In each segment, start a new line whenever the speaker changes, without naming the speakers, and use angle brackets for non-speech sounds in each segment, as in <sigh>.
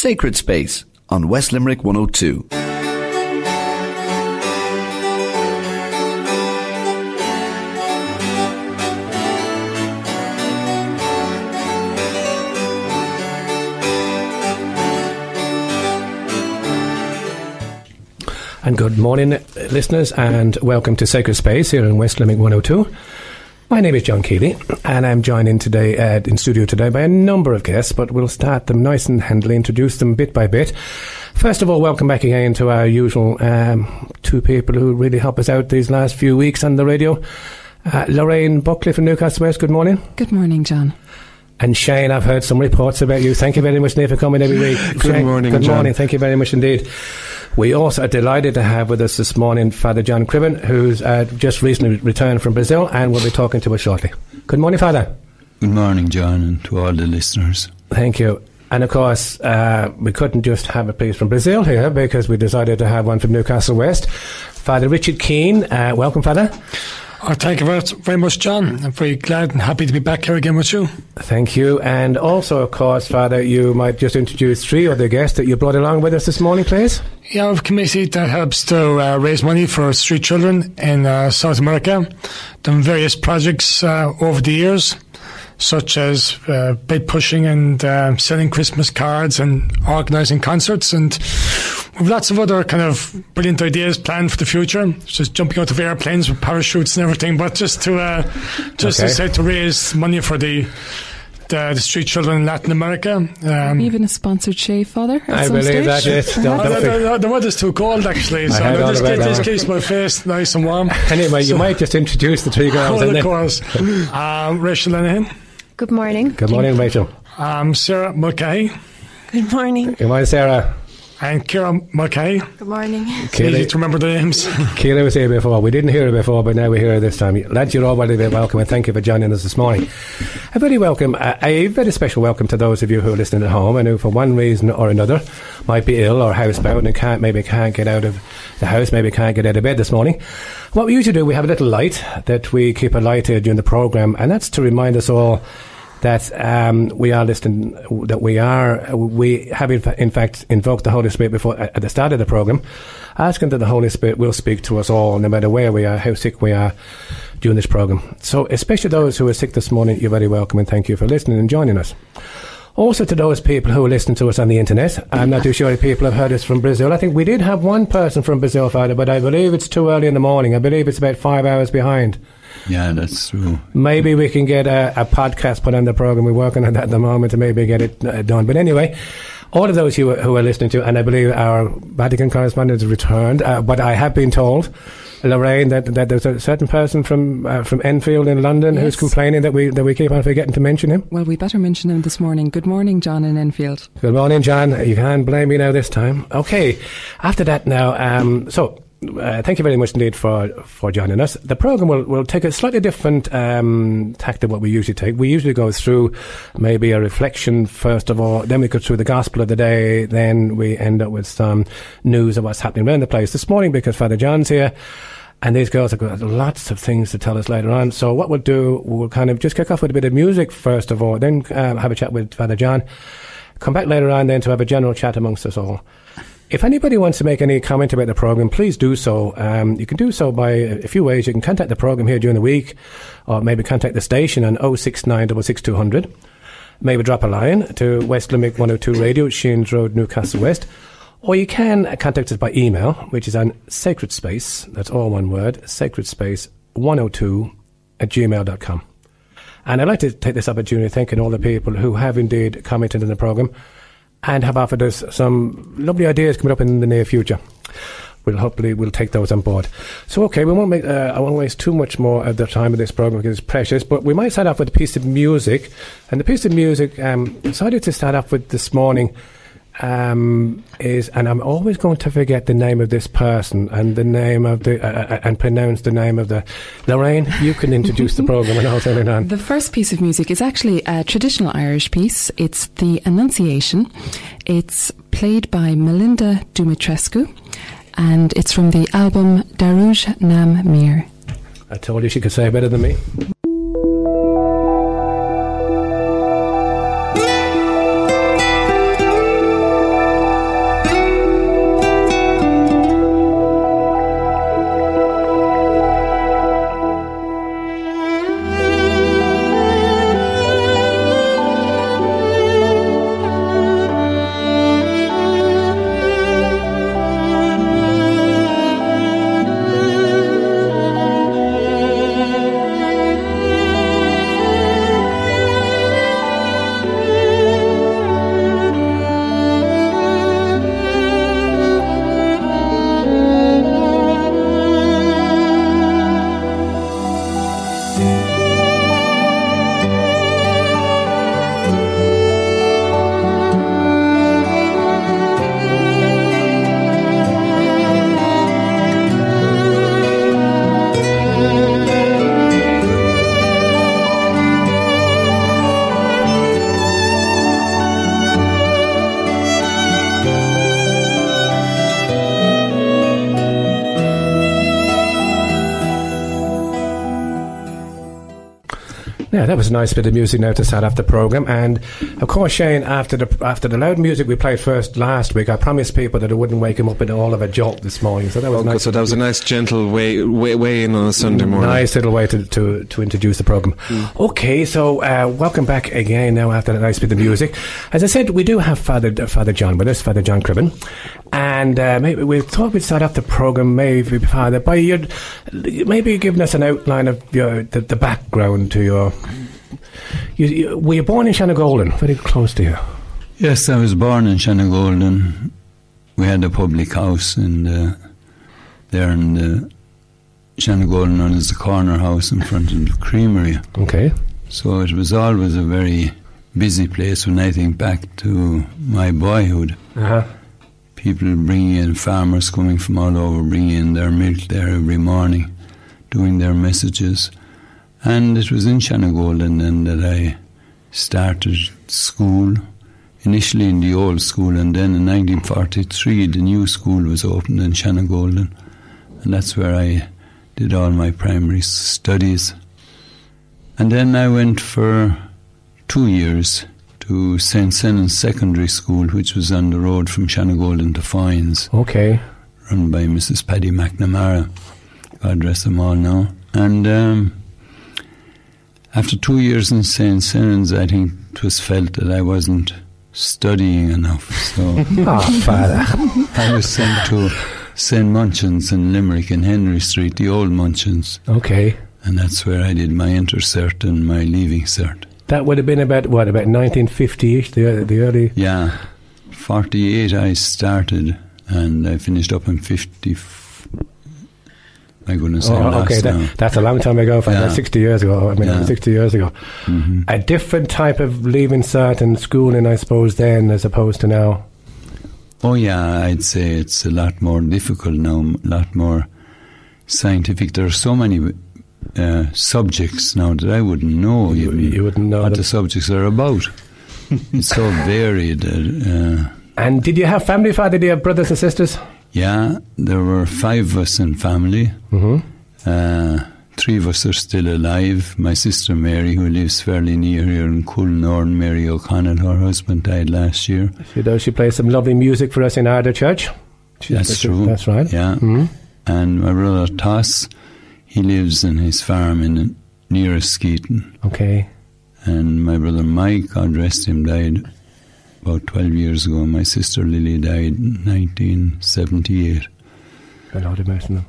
Sacred Space on West Limerick 102.
And good morning, listeners, and welcome to Sacred Space here in West Limerick 102. My name is John Keeley, and I'm joined in today uh, in studio today by a number of guests, but we'll start them nice and handily, introduce them bit by bit. First of all, welcome back again to our usual um, two people who really help us out these last few weeks on the radio. Uh, Lorraine Buckley from Newcastle West, good morning.
Good morning, John.
And Shane, I've heard some reports about you. Thank you very much, Nate, for coming every week.
Good
Shane,
morning,
Good
John.
morning. Thank you very much indeed. We also are delighted to have with us this morning Father John Cribben, who's uh, just recently returned from Brazil and we'll be talking to us shortly. Good morning, Father.
Good morning, John, and to all the listeners.
Thank you. And of course, uh, we couldn't just have a priest from Brazil here because we decided to have one from Newcastle West. Father Richard Keane, uh, welcome, Father.
Oh, thank you very, very much, John. I'm very glad and happy to be back here again with you.
Thank you. And also, of course, Father, you might just introduce three other guests that you brought along with us this morning, please.
Yeah, I have a committee that helps to uh, raise money for street children in uh, South America. Done various projects uh, over the years, such as uh, bed pushing and uh, selling Christmas cards and organising concerts. And we've lots of other kind of brilliant ideas planned for the future, just jumping out of airplanes with parachutes and everything. But just to uh, just
Okay.
to say to raise money for the the, the street children in Latin America. Um,
Even a sponsored shave, Father.
I believe
stage?
that, yes. Don't-
Oh,
don't
the,
think-
the, the weather's too cold, actually. So
heard
no,
all
this,
about
keep- this keeps my face nice and warm.
Anyway, you might just introduce the three girls.
Well, <laughs> of course. Um, <laughs> Rachel Lenahan,
Good morning.
Good morning, Rachel.
I'm Sarah Mulcahy,
Good morning.
Good morning, Sarah.
and Kira Mulcahy.
Good morning.
Easy
Kaylee,
to remember the names. <laughs>
Kira was here before. We didn't hear her before, but now we hear her this time. Lads, you're all very very welcome, and thank you for joining us this morning. A very welcome, a, a very special welcome to those of you who are listening at home and who, for one reason or another, might be ill or housebound and can't maybe can't get out of the house, maybe can't get out of bed this morning. What we usually do, we have a little light that we keep alighted during the program, and that's to remind us all that um, we are listening, that we are, we have in, fact invoked the Holy Spirit before at the start of the program, asking that the Holy Spirit will speak to us all, no matter where we are, how sick we are during this program. So, especially those who are sick this morning, you're very welcome and thank you for listening and joining us. Also, to those people who are listening to us on the internet, I'm not too sure if people have heard us from Brazil. I think we did have one person from Brazil, Father, but I believe it's too early in the morning. I believe it's about five hours behind.
Yeah, that's true.
Maybe we can get a, a podcast put on the program. We're working on that at the moment to maybe get it uh, done. But anyway, all of those who, are- who are listening to, and I believe our Vatican correspondent has returned, uh, but I have been told, Lorraine, that, that there's a certain person from uh, from Enfield in London who's complaining that we that we keep on forgetting to mention him.
Well, we better mention him this morning. Good morning, John in Enfield.
Good morning, John. You can't blame me now this time. Okay. After that, now, um, so uh, thank you very much indeed for for joining us. The program will will take a slightly different um, tack than what we usually take. We usually go through maybe a reflection first of all, then we go through the gospel of the day, then we end up with some news of what's happening around the place. This morning, because Father John's here. And these girls have got lots of things to tell us later on. So what we'll do, we'll kind of just kick off with a bit of music first of all, then um, have a chat with Father John. Come back later on then to have a general chat amongst us all. If anybody wants to make any comment about the program, please do so. Um, you can do so by a few ways. You can contact the program here during the week, or maybe contact the station on 069 200. Maybe drop a line to West Limerick 102 Radio, Sheens Road, Newcastle West. Or you can contact us by email, which is on sacred space, that's all one word, sacred space 102 at gmail.com. And I'd like to take this opportunity thanking all the people who have indeed commented on the programme and have offered us some lovely ideas coming up in the near future. We'll hopefully we'll take those on board. So okay, we won't make uh, I won't waste too much more of the time of this program because it's precious. But we might start off with a piece of music, and the piece of music um, decided to start off with this morning um, is, and I'm always going to forget the name of this person and the name of the, uh, uh, and pronounce the name of the. Lorraine, you can introduce the program and I'll turn it on.
The first piece of music is actually a traditional Irish piece. It's the Annunciation. It's played by Melinda Dumitrescu, and it's from the album Daruj Nam Mir.
I told you she could say it better than me. Was a nice bit of music now to start off the program, and of course, Shane. After the after the loud music we played first last week, I promised people that it wouldn't wake him up in all of a jolt this morning. So that was nice.
so that was a nice, gentle way, way, way in on a Sunday morning.
Nice little way to, to, to introduce the program. Okay, so uh, welcome back again now after that nice bit of music. As I said, we do have Father uh, Father John with us, Father John Cribben, and uh, maybe we thought we'd start off the program, maybe Father, by your maybe giving us an outline of your the, the background to your. You, you, were you born in Shanagolden, very close to you?
Yes, I was born in Shanagolden. We had a public house in the, there in the Shanagolden known as the corner house in front of the creamery.
Okay.
So it was always a very busy place when I think back to my boyhood.
Uh huh.
People bringing in, farmers coming from all over, bringing in their milk there every morning, doing their messages. And it was in Shanagolden then that I started school, initially in the old school, and then in 1943 the new school was opened in Shanagolden. And that's where I did all my primary studies. And then I went for two years to St. Senan's Secondary School, which was on the road from Shanagolden to Foynes,
Okay.
run by Mrs. Paddy McNamara. God rest them all now. And um, after two years in St. Senan's, I think it was felt that I wasn't studying enough. So <laughs>
Ah, Father.
I was sent to St. Munchin's in Limerick in Henry Street, the old Munchin's.
Okay.
And that's where I did my intercert and my leaving cert.
That would have been about what about 1950ish, the the early.
Yeah, 48 I started and I finished up in 50. My goodness,
Oh, okay, that, that's a long time ago,
Yeah.
60 years ago. I mean,
Yeah.
60 years ago.
Mhm.
A different type of leaving cert and schooling, I suppose, then as opposed to now.
Oh yeah, I'd say it's a lot more difficult now, a lot more scientific. There are so many uh, subjects now that I wouldn't know
You, you wouldn't know.
what
Them.
the subjects are about. it's so <laughs> varied. Uh,
And did you have family, Father? Did you have brothers and sisters?
Yeah, there were five of us in family.
Mm-hmm.
Uh, three of us are still alive. My sister Mary, who lives fairly near here in Cullenor, and Mary O'Connell, her husband died last year.
She does. She plays some lovely music for us in Ardagh Church. She-
That's true.
That's right.
Yeah.
hmm
And my brother Toss, he lives in his farm in near Skeeton.
Okay.
And my brother Mike, God rest him, died about 12 years ago. My sister Lily died in 1978.
God Lord have mercy them.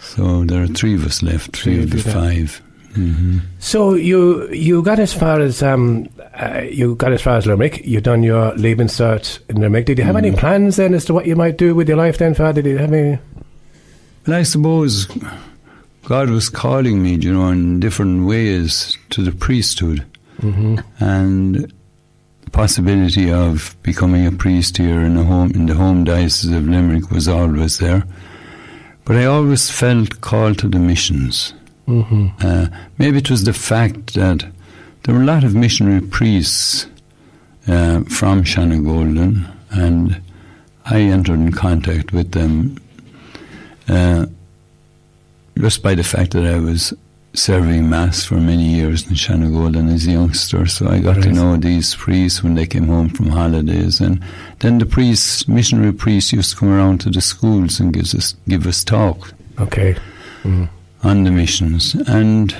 So there are three of us left, three
Three
of the
of
five. hmm
So you you got as far as um uh, you got as far as Limerick. You done your leaving cert in Limerick. Did you have
Mm.
any plans then as to what you might do with your life then, Father? Did you have any?
But I suppose God was calling me, you know, in different ways to the priesthood.
Mm-hmm.
and possibility of becoming a priest here in the home in the home diocese of Limerick was always there. But I always felt called to the missions.
Mm-hmm.
Uh, maybe it was the fact that there were a lot of missionary priests uh, from Shanagolden, and I entered in contact with them uh, just by the fact that I was serving Mass for many years in Shanagolden as a youngster. So I got to know these priests when they came home from holidays. And then the priests, missionary priests, used to come around to the schools and gives us, give us talk
Okay. Mm.
on the missions. And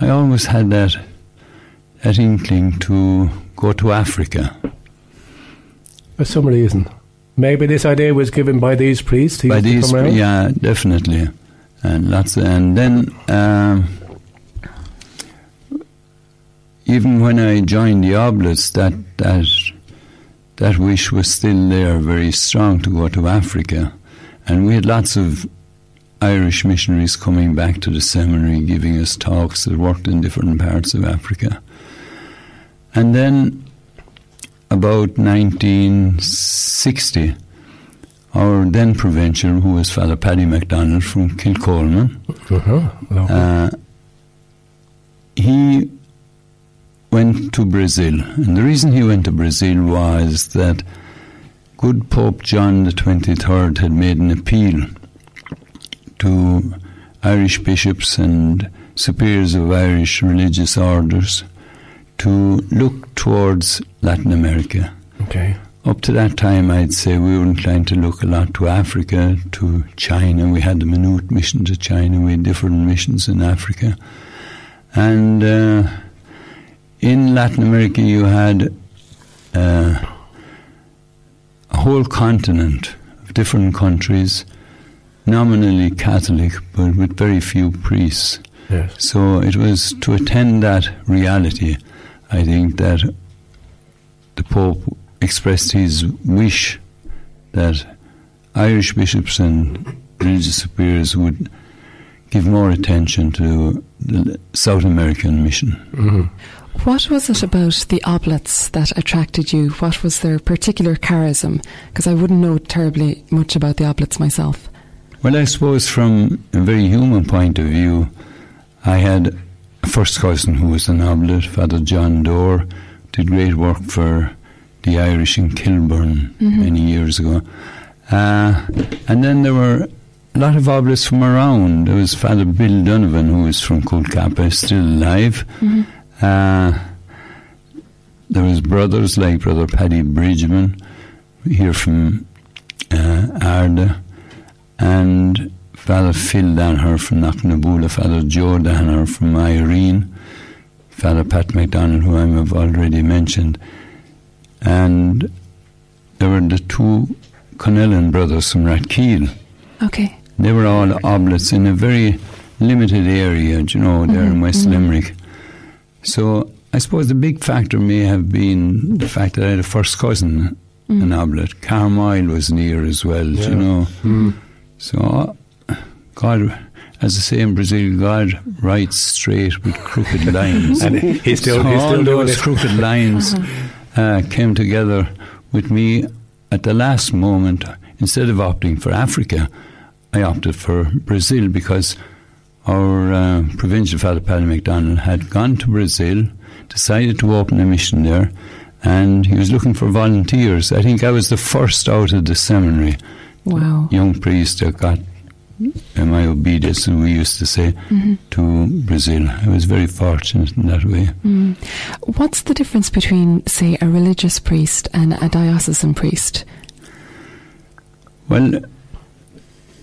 I always had that, that inkling to go to Africa.
For some reason, maybe this idea was given by these priests.
by these, yeah, definitely, and lots. And then, um, even when I joined the Oblates, that that that wish was still there, very strong to go to Africa, and we had lots of Irish missionaries coming back to the seminary, giving us talks that worked in different parts of Africa, and then. About 1960, our then provincial, who was Father Paddy MacDonald from Kilcolman,
Uh-huh.
Uh, he went to Brazil. And the reason he went to Brazil was that good Pope John the 23rd had made an appeal to Irish bishops and superiors of Irish religious orders to look towards Latin America.
Okay.
Up to that time, I'd say we were inclined to look a lot to Africa, to China. We had the Maynooth mission to China. We had different missions in Africa. And uh, in Latin America, you had uh, a whole continent of different countries, nominally Catholic, but with very few priests.
Yes.
So it was to attend that reality, I think, that the Pope expressed his wish that Irish bishops and religious superiors would give more attention to the South American mission. Mm-hmm.
What was it about the oblates that attracted you? What was their particular charism? Because I wouldn't know terribly much about the oblates myself.
Well, I suppose from a very human point of view, I had a first cousin who was an oblate, Father John Dorr, did great work for the Irish in Kilburn many years ago. Uh, and then there were a lot of oblates from around. There was Father Bill Donovan, who was from Coolcappa, still alive. Uh, there was brothers like Brother Paddy Bridgman, here from uh, Ardagh, and Father Phil Danher from Knocknaboola, Father Joe Danher from Irene, Father Pat MacDonald, who I have already mentioned, and there were the two Connellan brothers from Rathkeale.
Okay.
They were all oblates in a very limited area, you know, there in mm-hmm, West mm-hmm. Limerick. So I suppose the big factor may have been the fact that I had a first cousin, mm. an oblate. Cahermoyle was near as well, do you know. Mm. So, God, as I say in Brazil, God writes straight with crooked lines. <laughs>
And he's still,
so
he's still doing
those
it.
crooked lines <laughs> uh-huh. Uh, came together with me at the last moment. Instead of opting for Africa, I opted for Brazil because our uh, provincial Father Paddy MacDonald had gone to Brazil, decided to open a mission there, and he was looking for volunteers. I think I was the first out of the seminary
Wow.
young priest that got uh, my obedience, as we used to say, to Brazil. I was very fortunate in that way.
What's the difference between, say, a religious priest and a diocesan priest?
Well,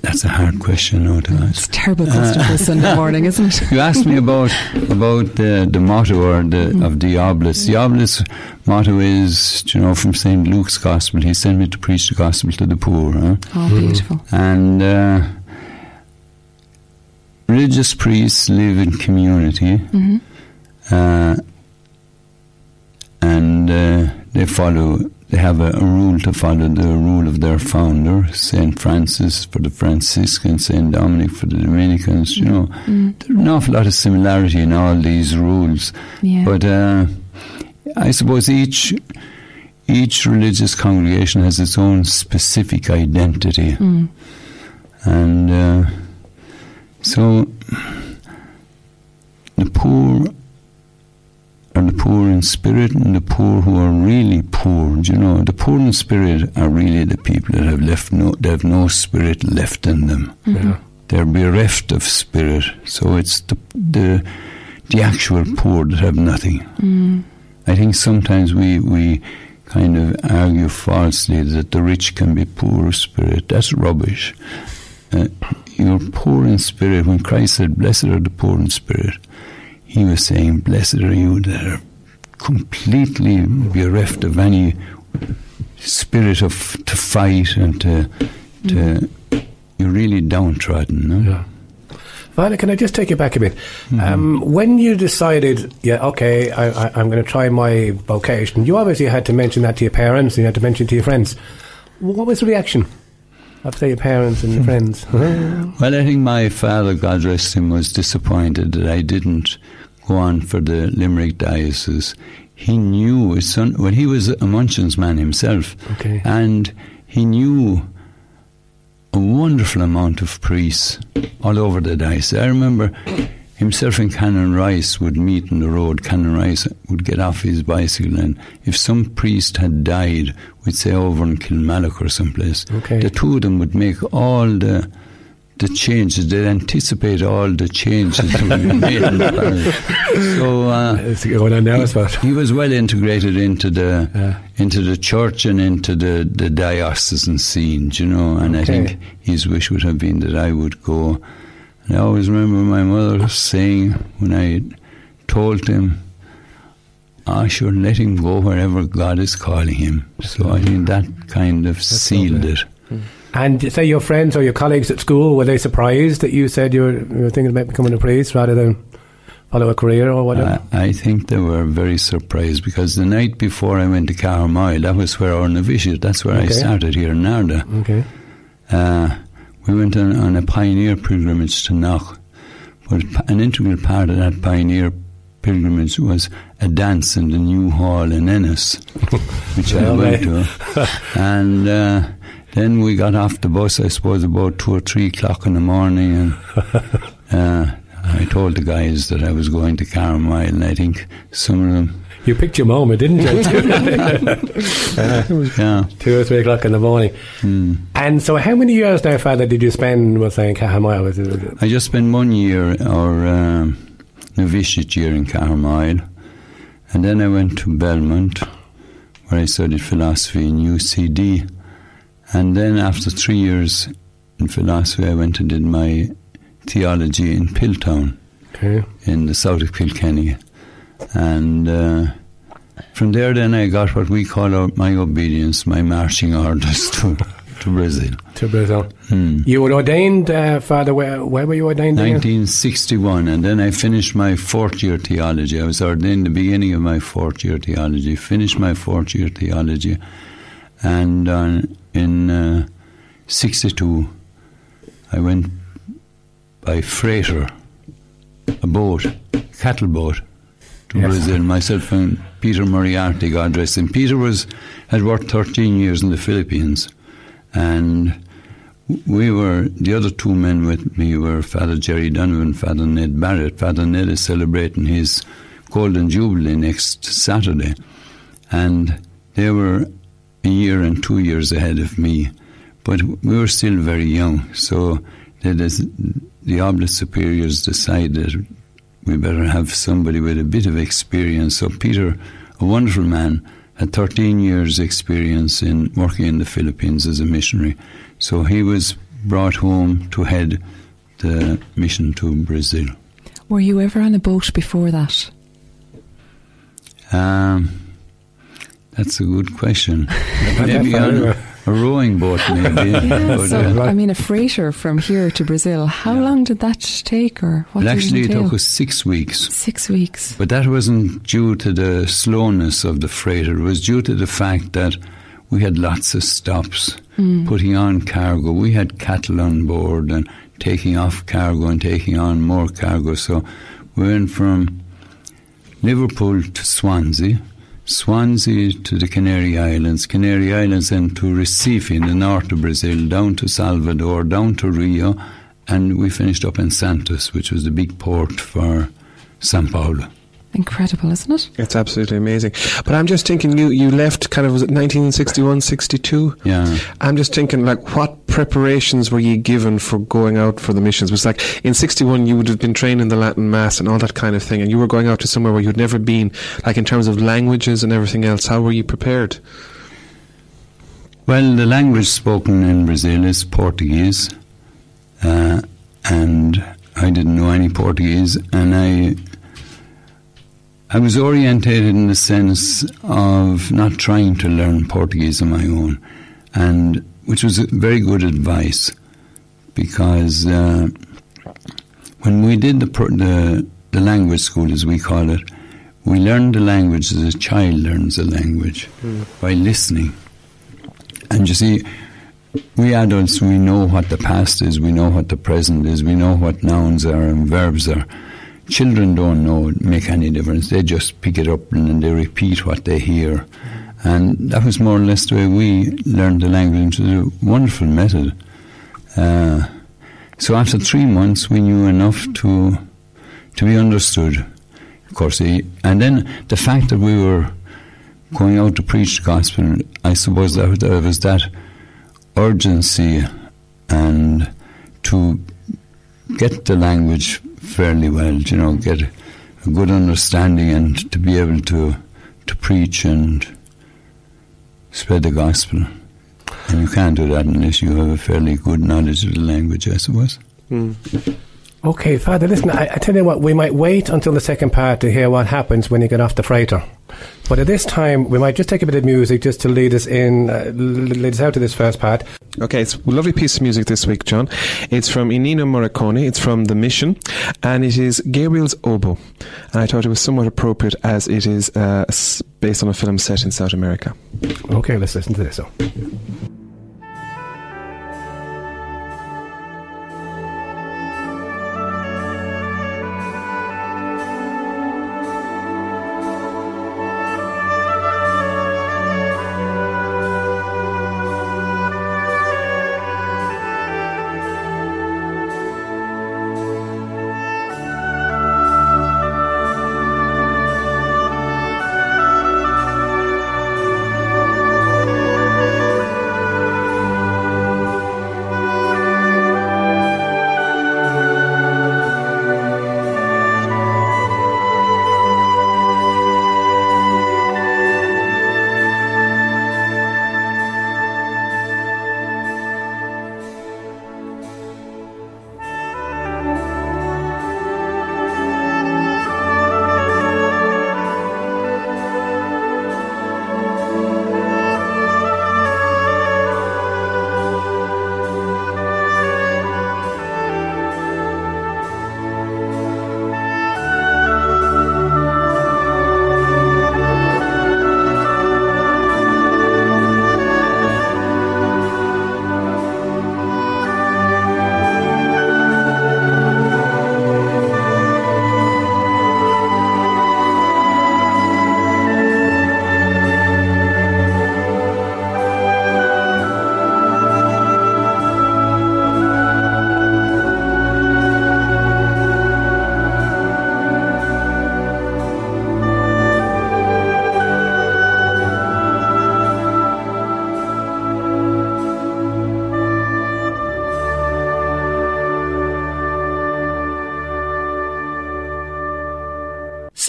that's a hard question now to
It's
ask.
a terrible question for a Sunday <laughs> morning, isn't it?
You asked me about about the, the motto or the, of the oblates. The motto is, you know, from St. Luke's Gospel. He sent me to preach the gospel to the poor. Huh?
Oh, beautiful.
And uh, religious priests live in community, uh, and uh, they follow. They have a, a rule to follow the rule of their founder, Saint Francis for the Franciscans, Saint Dominic for the Dominicans. You know, there's an awful lot of similarity in all these rules,
Yeah.
but uh, I suppose each each religious congregation has its own specific identity. And uh, so the poor are the poor in spirit and the poor who are really poor. Do you know, the poor in spirit are really the people that have left no, they have no spirit left in them.
Yeah.
They're bereft of spirit. So it's the the the actual poor that have nothing. I think sometimes we we kind of argue falsely that the rich can be poor of spirit. That's rubbish. Uh, you're poor in spirit. When Christ said, "Blessed are the poor in spirit," he was saying, "Blessed are you that are completely bereft of any spirit of to fight and to to." You're really downtrodden. No?
Yeah. Violet, can I just take you back a bit? Um, when you decided, yeah, okay, I, I'm going to try my vocation, you obviously had to mention that to your parents and you had to mention it to your friends. What was the reaction of, say, your parents and your friends? <laughs>
Well, I think my father, God rest him, was disappointed that I didn't go on for the Limerick diocese. He knew his son, well, he was a Munchins man himself,
Okay.
and he knew a wonderful amount of priests all over the diocese. I remember himself and Canon Rice would meet on the road. Canon Rice would get off his bicycle, and if some priest had died, we'd say over in Kilmallock or someplace,
Okay.
the two of them would make all the the changes. They'd anticipate all the changes that would be made in the. <laughs> So uh,
It's going on now, suppose.
he was well integrated into the
Yeah.
into the church and into the, the diocesan scene, you know. And I think his wish would have been that I would go. And I always remember my mother saying when I told him, "I should let him go wherever God is calling him." So I think that kind of sealed it.
And say your friends or your colleagues at school, were they surprised that you said you were, you were thinking about becoming a priest rather than follow a career or whatever?
I, I think they were very surprised because the night before I went to Cahermoyle, that was where our novitiate, that's where I started here in Narda.
okay.
Uh, we went on, on a pioneer pilgrimage to Knock, but an integral part of that pioneer pilgrimage was a dance in the new hall in Ennis, <laughs> which I went to. <laughs> and uh, then we got off the bus, I suppose, about two or three o'clock in the morning, and <laughs> uh, I told the guys that I was going to Cahermoyle, and I think some of them,
You picked your moment, didn't you?
yeah.
Two or three o'clock in the morning.
Hmm.
And so, how many years now, Father, did you spend with saying Cahamaya? Was it, was it-
I just spent one year or um, novitiate year in Cahermoyle, and then I went to Belmont, where I studied philosophy in UCD, and then after three years in philosophy, I went and did my theology in Piltown
Okay.
in the south of Kilkenny, and. Uh, from there, then I got what we call my obedience, my marching orders to, to Brazil.
To Brazil. You were ordained, uh, Father, where, where were you ordained? again?
1961, and then I finished my fourth year theology. I was ordained the beginning of my fourth year theology, finished my fourth year theology, and uh, in uh, 62, I went by freighter, a boat, cattle boat, to
Yes.
Brazil. Myself and Peter Moriarty, God rest him. Peter was had worked 13 years in the Philippines, and we were the other two men with me were Father Jerry Donovan, Father Ned Barrett. Father Ned is celebrating his golden jubilee next Saturday, and they were a year and two years ahead of me, but we were still very young. So they the oblate superiors decided we better have somebody with a bit of experience. So Peter, a wonderful man, had 13 years' experience in working in the Philippines as a missionary. So he was brought home to head the mission to Brazil.
Were you ever on a boat before that?
Um, that's a good question. <laughs> Maybe on a, rowing boat, maybe. <laughs>
Yeah, so
uh,
I mean, a freighter from here to Brazil. How long did that take, or what?
well, actually,
it
it took us six weeks.
six weeks.
But that wasn't due to the slowness of the freighter. It was due to the fact that we had lots of stops putting on cargo. We had cattle on board and taking off cargo and taking on more cargo. So we went from Liverpool to Swansea, Swansea to the Canary Islands, Canary Islands and to Recife in the north of Brazil, down to Salvador, down to Rio, and we finished up in Santos, which was the big port for Sao Paulo.
Incredible, isn't it?
It's absolutely amazing. But I'm just thinking, you, you left kind of, was it 1961, 62?
Yeah.
I'm just thinking, like, what preparations were you given for going out for the missions? Was like, in 61, you would have been trained in the Latin Mass and all that kind of thing, and you were going out to somewhere where you'd never been, like, in terms of languages and everything else. How were you prepared?
Well, the language spoken in Brazil is Portuguese, uh, and I didn't know any Portuguese, and I I was orientated in the sense of not trying to learn Portuguese on my own, and which was very good advice, because uh, when we did the, the the language school, as we call it, we learned the language as a child learns a language by listening. And you see, we adults, we know what the past is, we know what the present is, we know what nouns are and verbs are. Children don't know, make any difference. They just pick it up and then they repeat what they hear. And that was more or less the way we learned the language. It was a wonderful method. Uh, so after three months, we knew enough to to be understood. Of course, and then the fact that we were going out to preach the gospel, I suppose that there was that urgency and to get the language fairly well, you know, get a good understanding and to be able to to preach and spread the gospel. And you can't do that unless you have a fairly good knowledge of the language, I suppose.
Okay, Father, listen, I, I tell you what, we might wait until the second part to hear what happens when you get off the freighter. But at this time, we might just take a bit of music just to lead us in, uh, lead us out to this first part.
Okay, it's a lovely piece of music this week, John. It's from Ennio Morricone. It's from The Mission, and it is Gabriel's Oboe. And I thought it was somewhat appropriate as it is uh, based on a film set in South America.
Okay, let's listen to this. So.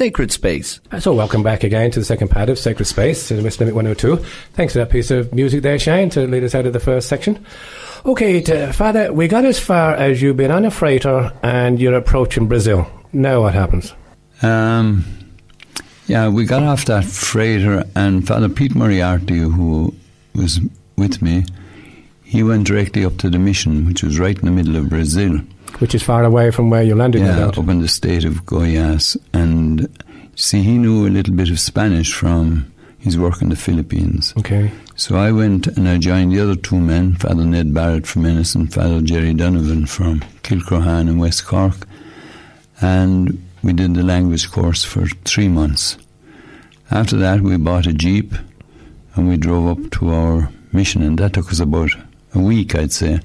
Sacred Space.
So, welcome back again to the second part of Sacred Space in West Limerick 102. Thanks for that piece of music there, Shane, to lead us out of the first section. Okay, to, Father, we got as far as you've been on a freighter and you're approaching Brazil. Now what happens?
Um, yeah, we got off that freighter, and Father Pete Moriarty, who was with me, he went directly up to the mission, which was right in the middle of Brazil.
Which is far away from where you landed,
Yeah, up in the state of Goiás. And see, he knew a little bit of Spanish from his work in the Philippines.
Okay.
So I went and I joined the other two men, Father Ned Barrett from Ennis and Father Jerry Donovan from Kilcrohane in West Cork. And we did the language course for three months. After that, we bought a Jeep and we drove up to our mission, and that took us about a week, I'd say,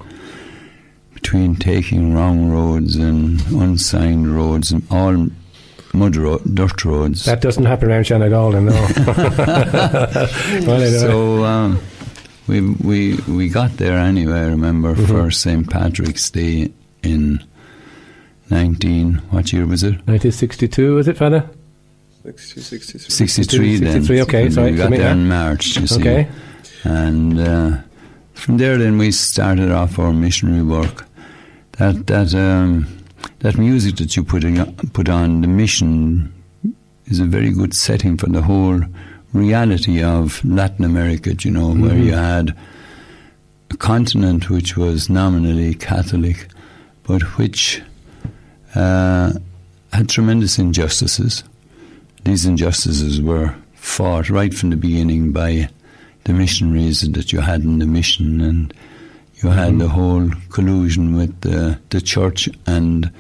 between taking wrong roads and unsigned roads and all mud ro- dirt roads.
That doesn't happen around all, no. <laughs> <laughs> well, anyway.
So um, we we we got there anyway. I remember
Mm-hmm.
for St Patrick's Day in nineteen. What year was it?
1962, was it, Father?
Sixty three. Then
63, okay, sorry,
we got there in March. You see.
Okay.
And uh, from there, then we started off our missionary work. That that um, that music that you put in, put on the mission is a very good setting for the whole reality of Latin America. You know, where
Mm-hmm.
you had a continent which was nominally Catholic, but which uh, had tremendous injustices. These injustices were fought right from the beginning by the missionaries that you had in the mission, and you had the whole collusion with the, the church and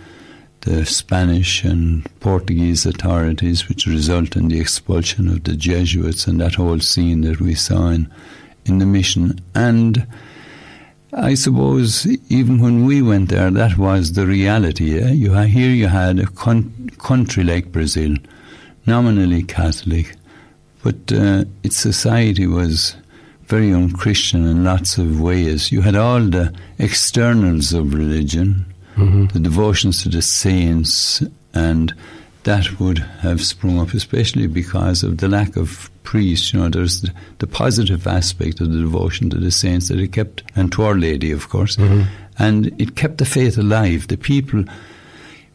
the Spanish and Portuguese authorities, which result in the expulsion of the Jesuits and that whole scene that we saw in, in the mission. And I suppose even when we went there, that was the reality. Eh? You here you had a con- country like Brazil, nominally Catholic, but uh, its society was very unchristian in lots of ways. You had all the externals of religion, mm-hmm. the devotions to the saints, and that would have sprung up, especially because of the lack of priests. You know, there's the, the positive aspect of the devotion to the saints that it kept, and to Our Lady, of course, mm-hmm. and it kept the faith alive. The people,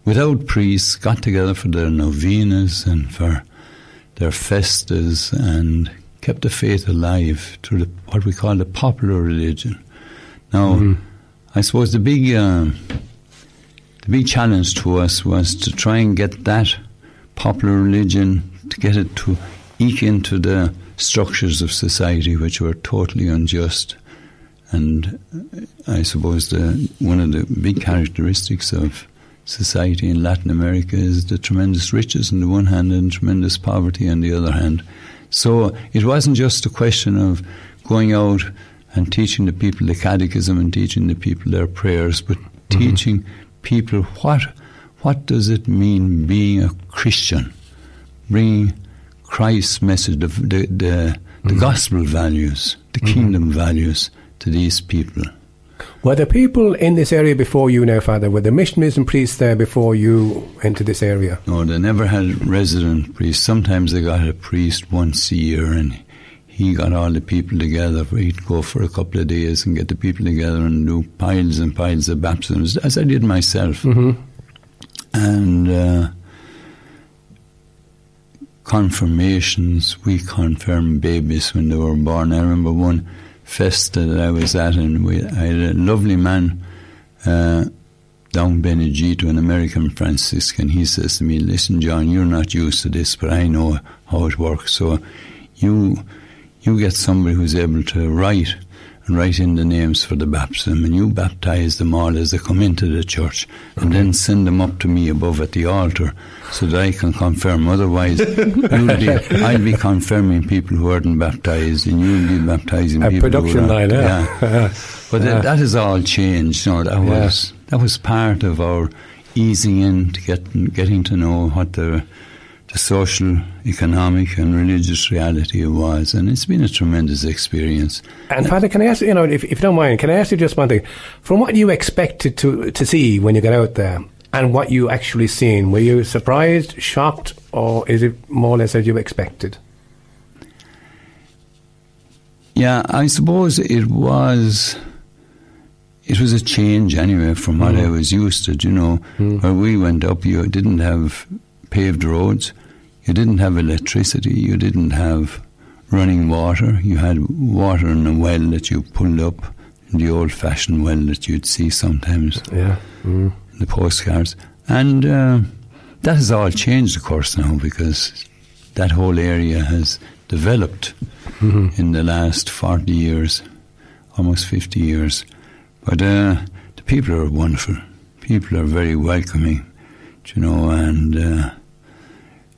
without priests, got together for their novenas and for their festas and kept the faith alive through the, what we call the popular religion. Now, I suppose the big um, the big challenge to us was to try and get that popular religion to get it to eke into the structures of society which were totally unjust. And uh, I suppose the, one of the big characteristics of society in Latin America is the tremendous riches on the one hand and tremendous poverty on the other hand. So it wasn't just a question of going out and teaching the people the catechism and teaching the people their prayers, but mm-hmm. teaching people what what does it mean being a Christian, bringing Christ's message, the the, the, the mm-hmm. gospel values, the mm-hmm. kingdom values to these people.
Were the people in this area before you now, Father? Were the missionaries and priests there before you entered this area?
No, they never had resident priests. Sometimes they got a priest once a year, and he got all the people together. He'd go for a couple of days and get the people together and do piles and piles of baptisms, as I did myself. And uh, confirmations, we confirmed babies when they were born. I remember one festa that I was at, and we, I had a lovely man. Uh, down Benedito, an American Franciscan, he says to me, Listen, John, you're not used to this, but I know how it works. So you you get somebody who's able to write and write in the names for the baptism, and you baptize them all as they come into the church, and then send them up to me above at the altar so that I can confirm. Otherwise, <laughs> you'll be, I'll be confirming people who aren't baptized, and you'll be baptizing
A
people
production
who are.
line, <laughs> yeah.
But that, that has all changed. You know, that
Yeah.
was that was part of our easing in to get getting to know what the the social, economic, and religious reality it was, and it's been a tremendous experience.
And Father, can I ask you, know, if, if you don't mind, can I ask you just one thing? From what you expected to to see when you got out there, and what you actually seen, were you surprised, shocked, or is it more or less as you expected?
Yeah, I suppose it was. It was a change anyway from what mm. I was used to. You know, mm. where we went up, you didn't have paved roads, you didn't have electricity, you didn't have running water. You had water in a well that you pulled up, the old-fashioned well that you'd see sometimes
Yeah. Mm.
in the postcards, and uh, that has all changed, of course, now because that whole area has developed in the last 40 years, almost 50 years. But uh, the people are wonderful. People are very welcoming, you know, and uh,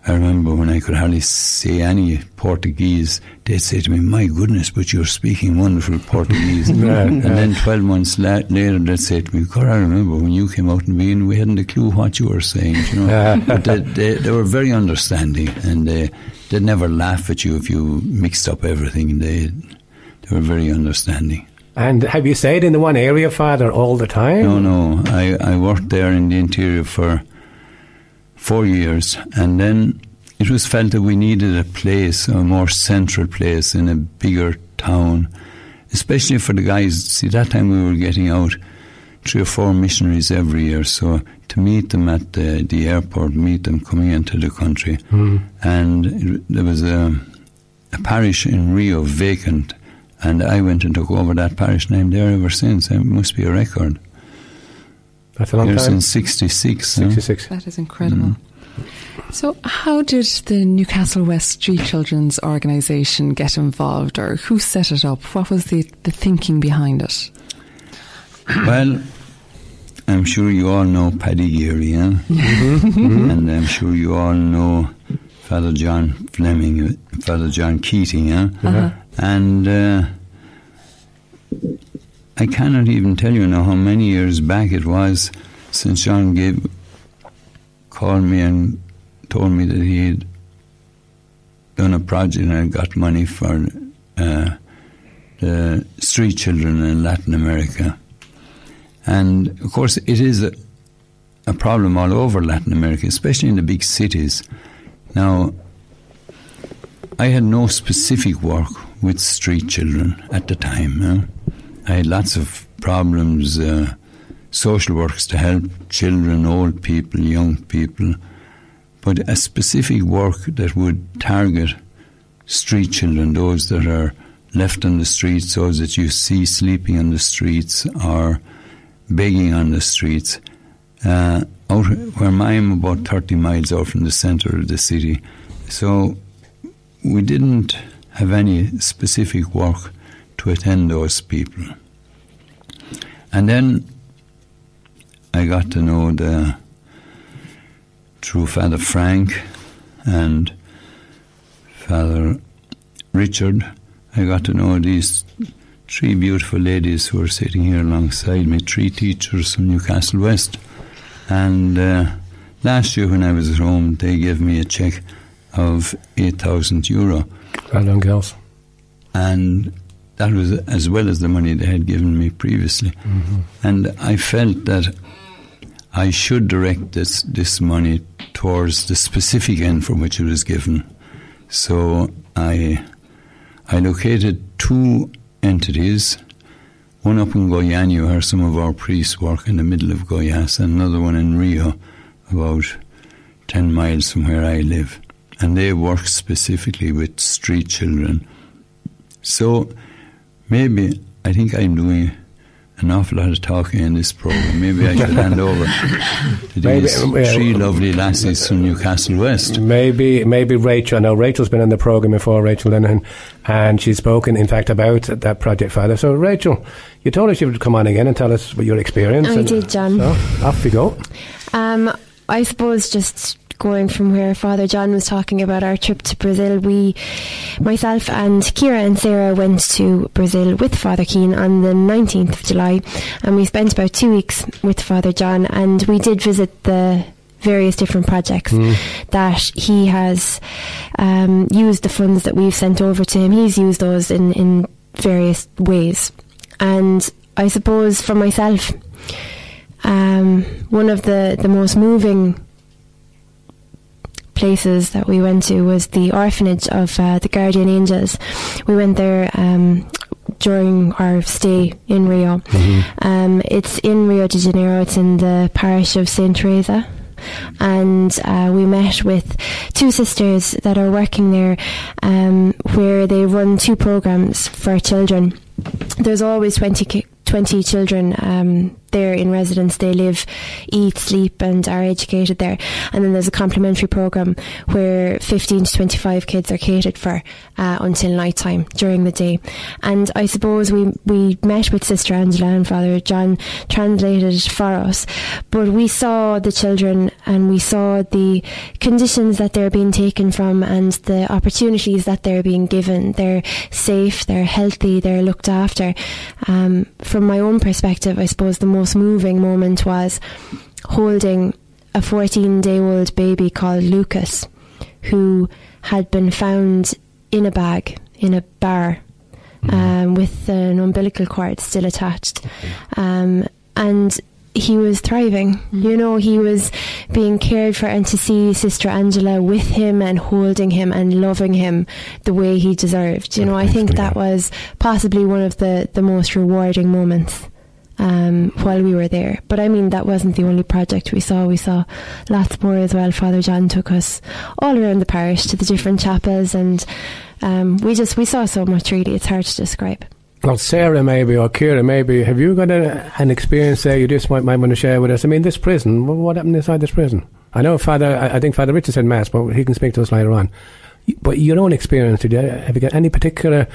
I remember when I could hardly say any Portuguese, they'd say to me, My goodness, but you're speaking wonderful Portuguese. <laughs> and then 12 months la- later, they'd say to me, God, I remember when you came out and me, and we hadn't a clue what you were saying, you know. but they, they, they were very understanding, and they, they'd never laugh at you if you mixed up everything. They, they were very understanding.
And have you stayed in the one area, Father, all the time?
No, no. I, I worked there in the interior for four years, and then it was felt that we needed a place, a more central place in a bigger town, especially for the guys. See, that time we were getting out three or four missionaries every year, so to meet them at the, the airport, meet them coming into the country, hmm. and it, there was a, a parish in Rio vacant. And I went and took over that parish, name there ever since. It must be a record.
That's a long
Here
time.
since 66. huh?
66.
That is incredible. Mm. So, how did the Newcastle West Street Children's Organisation get involved, or who set it up? What was the, the thinking behind it? <clears throat>
Well, I'm sure you all know Paddy Geary, yeah? Mm-hmm. <laughs> and I'm sure you all know Father John Fleming, Father John Keating, yeah? Uh-huh. And uh, I cannot even tell you now how many years back it was since John gave, called me and told me that he had done a project and got money for uh, the street children in Latin America. And of course, it is a, a problem all over Latin America, especially in the big cities. Now, I had no specific work with street children at the time. I had lots of problems, uh, social works to help children, old people, young people, but a specific work that would target street children, those that are left on the streets, those that you see sleeping on the streets or begging on the streets. Uh, out where I'm about 30 miles out from the centre of the city. So we didn't have any specific work to attend those people. And then I got to know the through Father Frank and Father Richard. I got to know these three beautiful ladies who are sitting here alongside me, three teachers from Newcastle West. And uh, last year when I was at home, they gave me a cheque of 8,000 euro.
Well done, girls.
And that was as well as the money they had given me previously. Mm-hmm. And I felt that I should direct this, this money towards the specific end for which it was given. So I, I located two entities, one up in Goiânia where some of our priests work in the middle of Goiás, and another one in Rio, about 10 miles from where I live. And they work specifically with street children. So maybe I think I'm doing an awful lot of talking in this program. Maybe I should hand over to
Maybe,
these
yeah.
three lovely lassies from Newcastle West.
Maybe, maybe Rachel. Now, Rachel's been in the program before, Rachel Linehan, and she's spoken, in fact, about that project, Father. So, Rachel, you told us you would come on again and tell us what your experience.
I
and-
did, John.
So, off we go.
Um, I suppose just going from where Father John was talking about our trip to Brazil, we, myself and Kira and Sarah went to Brazil with Father Keane on the 19th of July, and we spent about two weeks with Father John, and we did visit the various different projects that he has um, used the funds that we've sent over to him. He's used those in, in various ways. And I suppose for myself, um, one of the, the most moving places that we went to was the orphanage of uh, the Guardian Angels. We went there um, during our stay in Rio. Um, it's in Rio de Janeiro, it's in the parish of St. Teresa. And uh, we met with two sisters that are working there, um, where they run two programs for children. There's always 20, 20 children um, there in residence. They live, eat, sleep, and are educated there. And then there's a complementary program where 15 to 25 kids are catered for uh, until night time during the day. And I suppose we, we met with Sister Angela and Father John translated for us, but we saw the children and we saw the conditions that they're being taken from and the opportunities that they're being given. They're safe, they're healthy, they're looked after. Um, from my own perspective, I suppose the most moving moment was holding a 14 day old baby called Lucas, who had been found in a bag in a bar um, with an umbilical cord still attached. Um, and he was thriving. You know, he was being cared for, and to see Sister Angela with him and holding him and loving him the way he deserved. You know, I think that was possibly one of the, the most rewarding moments um, while we were there. But I mean, that wasn't the only project we saw. We saw lots more as well. Father John took us all around the parish to the different chapels, and um, we just we saw so much. Really, it's hard to describe.
Well, Sarah, maybe, or Kira, maybe, have you got a, an experience there you just might, might want to share with us? I mean, this prison, what happened inside this prison? I know Father, I, think Father Richard said Mass, but he can speak to us later on. But your own experience, did you, have you got any particular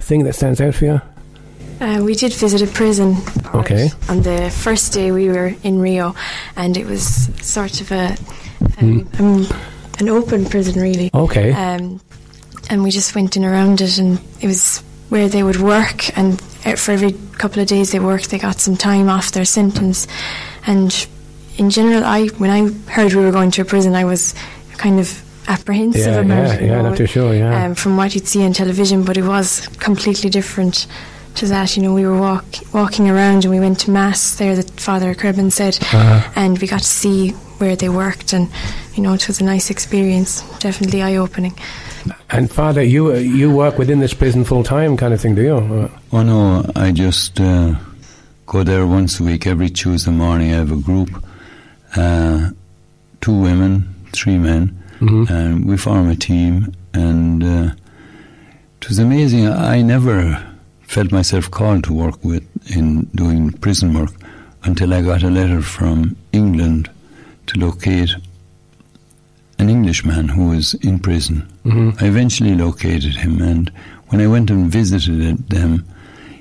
thing that stands out for you?
Uh, we did visit a prison.
Okay.
On the first day we were in Rio, and it was sort of a um, um, an open prison, really.
Okay.
Um, and we just went in around it, and it was where they would work, and uh, for every couple of days they worked, they got some time off their sentence. And in general, I when I heard we were going to a prison, I was kind of apprehensive
Yeah,
about
yeah,
it. you
yeah, not too sure, yeah.
Um, from what you'd see on television, but it was completely different to that. You know, we were walk, walking around and we went to mass there. That Father Cribben said,
Uh-huh.
and we got to see where they worked, and you know, it was a nice experience. Definitely eye opening.
And Father, you uh, you work within this prison full time, kind of thing, do you?
Oh no, I just uh, go there once a week. Every Tuesday morning, I have a group, uh, two women, three men,
Mhm.
and we form a team. And uh, it was amazing. I never felt myself called to work with in doing prison work until I got a letter from England to locate an Englishman who was in prison.
Mhm.
I eventually located him, and when I went and visited them,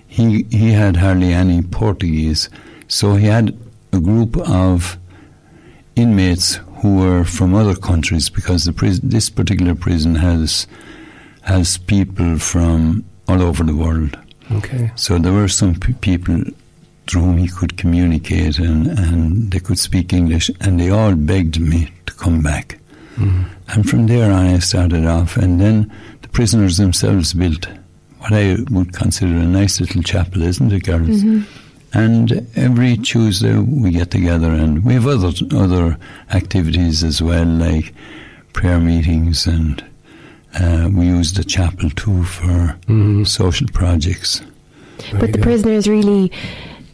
he he had hardly any Portuguese, so he had a group of inmates who were from other countries because the prison, this particular prison has has people from all over the world.
Okay.
So there were some p- people through whom he could communicate and, and they could speak English, and they all begged me to come back. Mm-hmm. And from there on, I started off, and then the prisoners themselves built what I would consider a nice little chapel, isn't it, girls? Mm-hmm. And every Tuesday we get together, and we have other other activities as well, like prayer meetings, and uh, we use the chapel too for
Mhm.
social projects.
Very
But the
good.
prisoners really,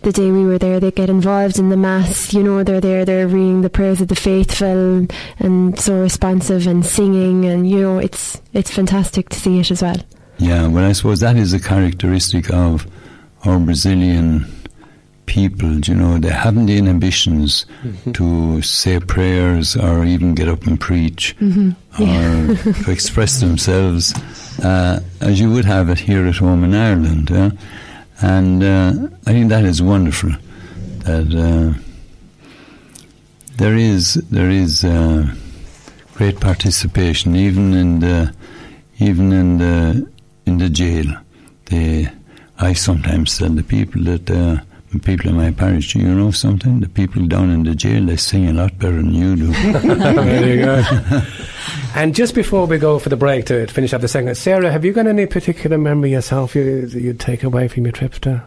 the day we were there, they get involved in the mass. You know, they're there, they're reading the prayers of the faithful, and so responsive and singing, and you know, it's it's fantastic to see it as well.
Yeah, well, I suppose that is a characteristic of our Brazilian people. You know, they haven't the inhibitions to say prayers or even get up and preach or to express themselves uh, as you would have it here at home in Ireland. Yeah? And uh, I think that is wonderful. That uh, there is there is uh, great participation, even in the even in the in the jail. They, I sometimes tell the people that uh, the people in my parish, you know, something the people down in the jail they sing a lot better than you do. <laughs>
Very good. and just before we go for the break to finish up the segment, Sarah, have you got any particular memory yourself you, you'd take away from your trip to?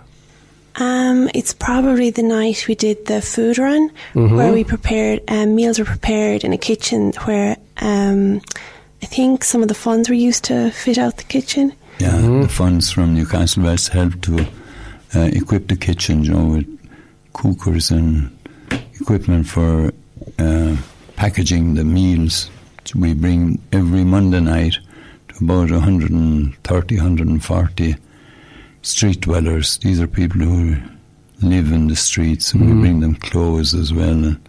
Um, it's probably the night we did the food run,
Mhm.
where we prepared um, meals were prepared in a kitchen where um, I think some of the funds were used to fit out the kitchen.
Yeah, the funds from Newcastle West helped to uh, equip the kitchen, you know, with cookers and equipment for uh, packaging the meals. We bring every Monday night to about 130, 140 street dwellers. These are people who live in the streets, and we bring them clothes as well. And,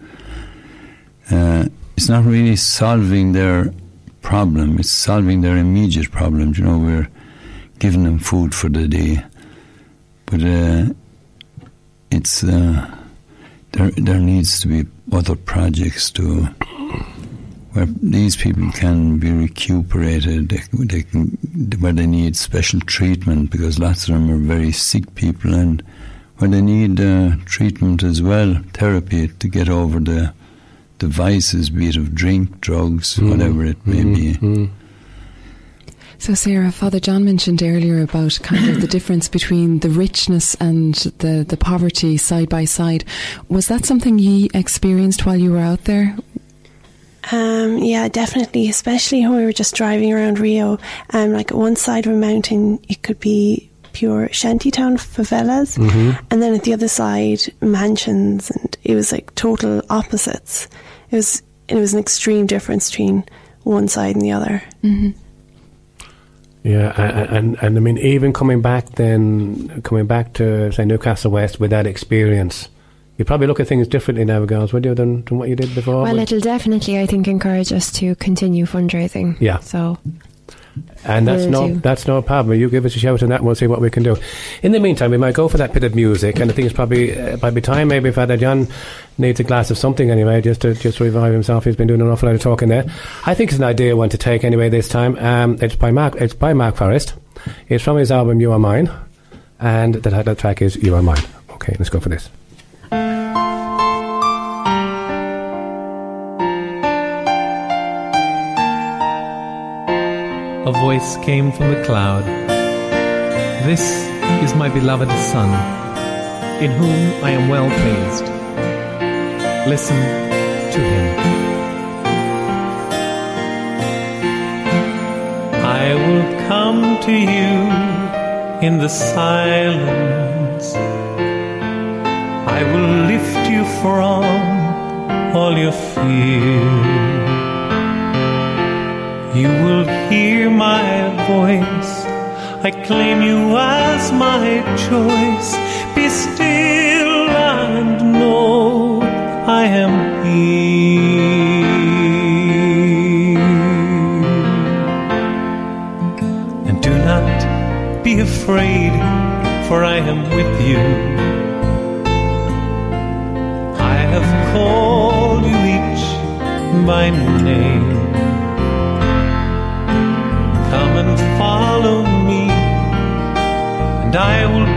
uh, it's not really solving their problem; it's solving their immediate problem. You know, we're giving them food for the day, uh, it's uh, there. There needs to be other projects to where these people can be recuperated. They, they can where they need special treatment because lots of them are very sick people and where they need uh, treatment as well, therapy to get over the the vices, be it of drink, drugs, whatever it may be.
Mm.
So, Sarah, Father John mentioned earlier about kind of the <clears throat> difference between the richness and the, the poverty side by side. Was that something you experienced while you were out there?
Um, yeah, definitely, especially when we were just driving around Rio. Um, like at one side of a mountain, it could be pure shantytown favelas, and then at the other side, mansions, and it was like total opposites. It was it was an extreme difference between one side and the other.
Yeah, a- a- and, and I mean, even coming back then, coming back to, say, Newcastle West with that experience, you probably look at things differently now, girls, would you, than, than what you did before?
Well, it'll definitely, I think, encourage us to continue fundraising.
Yeah.
So
And that's no that's no problem. You give us a shout on that, and we'll see what we can do. In the meantime, we might go for that bit of music, and I think it's probably uh, by the time maybe Father John needs a glass of something anyway, just to just to revive himself. He's been doing an awful lot of talking there. I think it's an idea one to take anyway this time. Um, it's by Mark. It's by Mark Forrest. It's from his album "You Are Mine," and the title track is "You Are Mine." Okay, let's go for this.
A voice came from the cloud. This is my beloved Son, in whom I am well pleased. Listen to him. I will come to you in the silence. I will lift you from all your fear. You will hear my voice. I claim you as my choice. Be still and know I am here. And do not be afraid, for I am with you. I have called you each by name. I will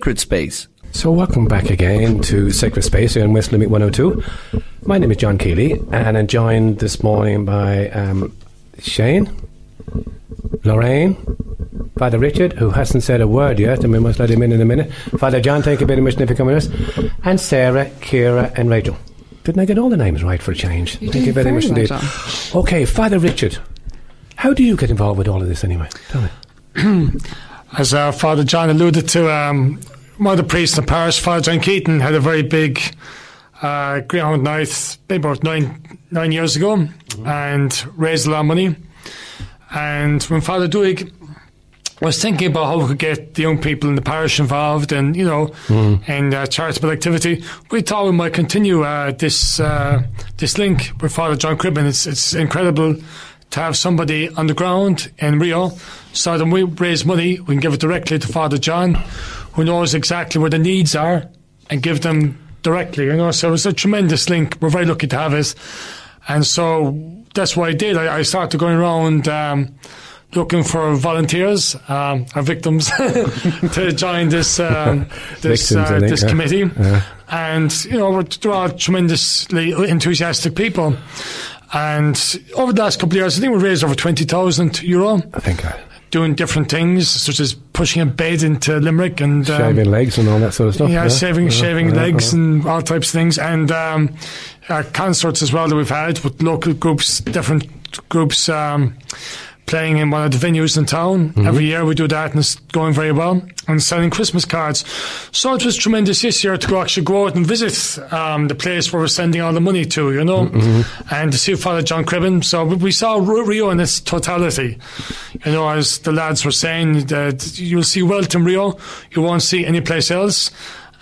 Sacred Space.
So, welcome back again to Sacred Space here in West Limerick 102. My name is John Keeley, and I'm joined this morning by um, Shane, Lorraine, Father Richard, who hasn't said a word yet, and we must let him in in a minute. Father John, thank you very much for coming with us. And Sarah, Kira, and Rachel. Didn't I get all the names right for a change?
You
thank
did
you very,
very
much
well,
indeed.
John.
Okay, Father Richard, how do you get involved with all of this anyway? Tell me. <clears throat> <clears throat>
As uh, Father John alluded to, um, one of the priests in the parish, Father John Keating, had a very big uh, Greyhound night maybe about nine nine years ago and raised a lot of money. And when Father Duig was thinking about how we could get the young people in the parish involved and, you know, in uh, charitable activity, we thought we might continue uh, this uh, this link with Father John Cribben. It's, it's incredible to have somebody on the ground in Rio so that we raise money, we can give it directly to Father John, who knows exactly where the needs are and give them directly, you know. So it was a tremendous link. We're very lucky to have it. And so that's what I did. I, I started going around um, looking for volunteers, um, our victims, <laughs> to join this um, this,
Victims,
uh,
think,
this
yeah.
committee.
Yeah.
And you know, we're, tremendously enthusiastic people. And over the last couple of years, I think we raised over twenty thousand euro
I think I.
doing different things, such as pushing a bed into Limerick and um,
Shaving legs and all that sort of stuff.
yeah, shaving
Yeah,
shaving
yeah,
legs
yeah.
and all types of things, and um, uh, concerts as well that we've had with local groups, different groups um, playing in one of the venues in town.
Mm-hmm.
Every year we do that, and it's going very well. And selling Christmas cards. So it was tremendous this year to go actually go out and visit um, the place where we're sending all the money to, you know,
Mm-hmm.
and to see Father John Cribben. So we- we saw Rio in its totality. You know, as the lads were saying, that you'll see wealth in Rio, you won't see any place else.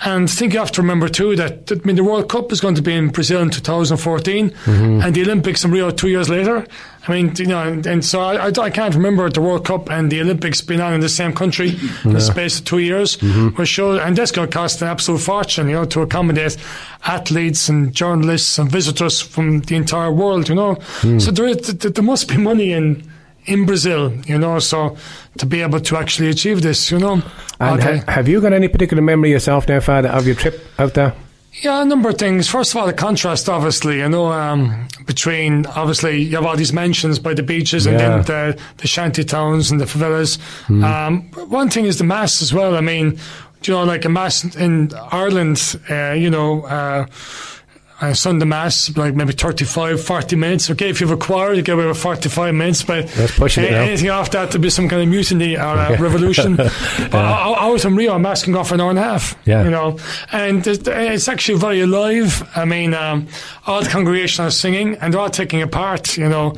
And I think you have to remember too that, that I mean the World Cup is going to be in Brazil in 2014, mm-hmm. and the Olympics in Rio two years later. I mean, you know, and, and so I, I, I can't remember the World Cup and the Olympics being on in the same country in the space of two years. Mm-hmm. Which shows, and that's going to cost an absolute fortune, you know, to accommodate athletes and journalists and visitors from the entire world. You know, mm. so there, is, th- there must be money in. In Brazil, you know, so to be able to actually achieve this, you know,
And ha- have you got any particular memory yourself now, Father, of your trip out there?
Yeah, a number of things. First of all, the contrast, obviously, you know, um, between obviously you have all these mansions by the beaches and then the, the shanty towns and the favelas.
Hmm.
Um, one thing is the mass as well. I mean, you know, like a mass in Ireland, uh, you know, uh, uh, Sunday Mass, like maybe 35, 40 minutes. Okay, if you have a choir, you get away with 45 minutes, but
That's pushing
a- anything after that to be some kind of mutiny or a revolution. <laughs> But I, I was in Rio, I'm asking off for an hour and a half,
Yeah.
you know, and it- it's actually very alive. I mean, um, all the congregation are singing and they're all taking a part, you know,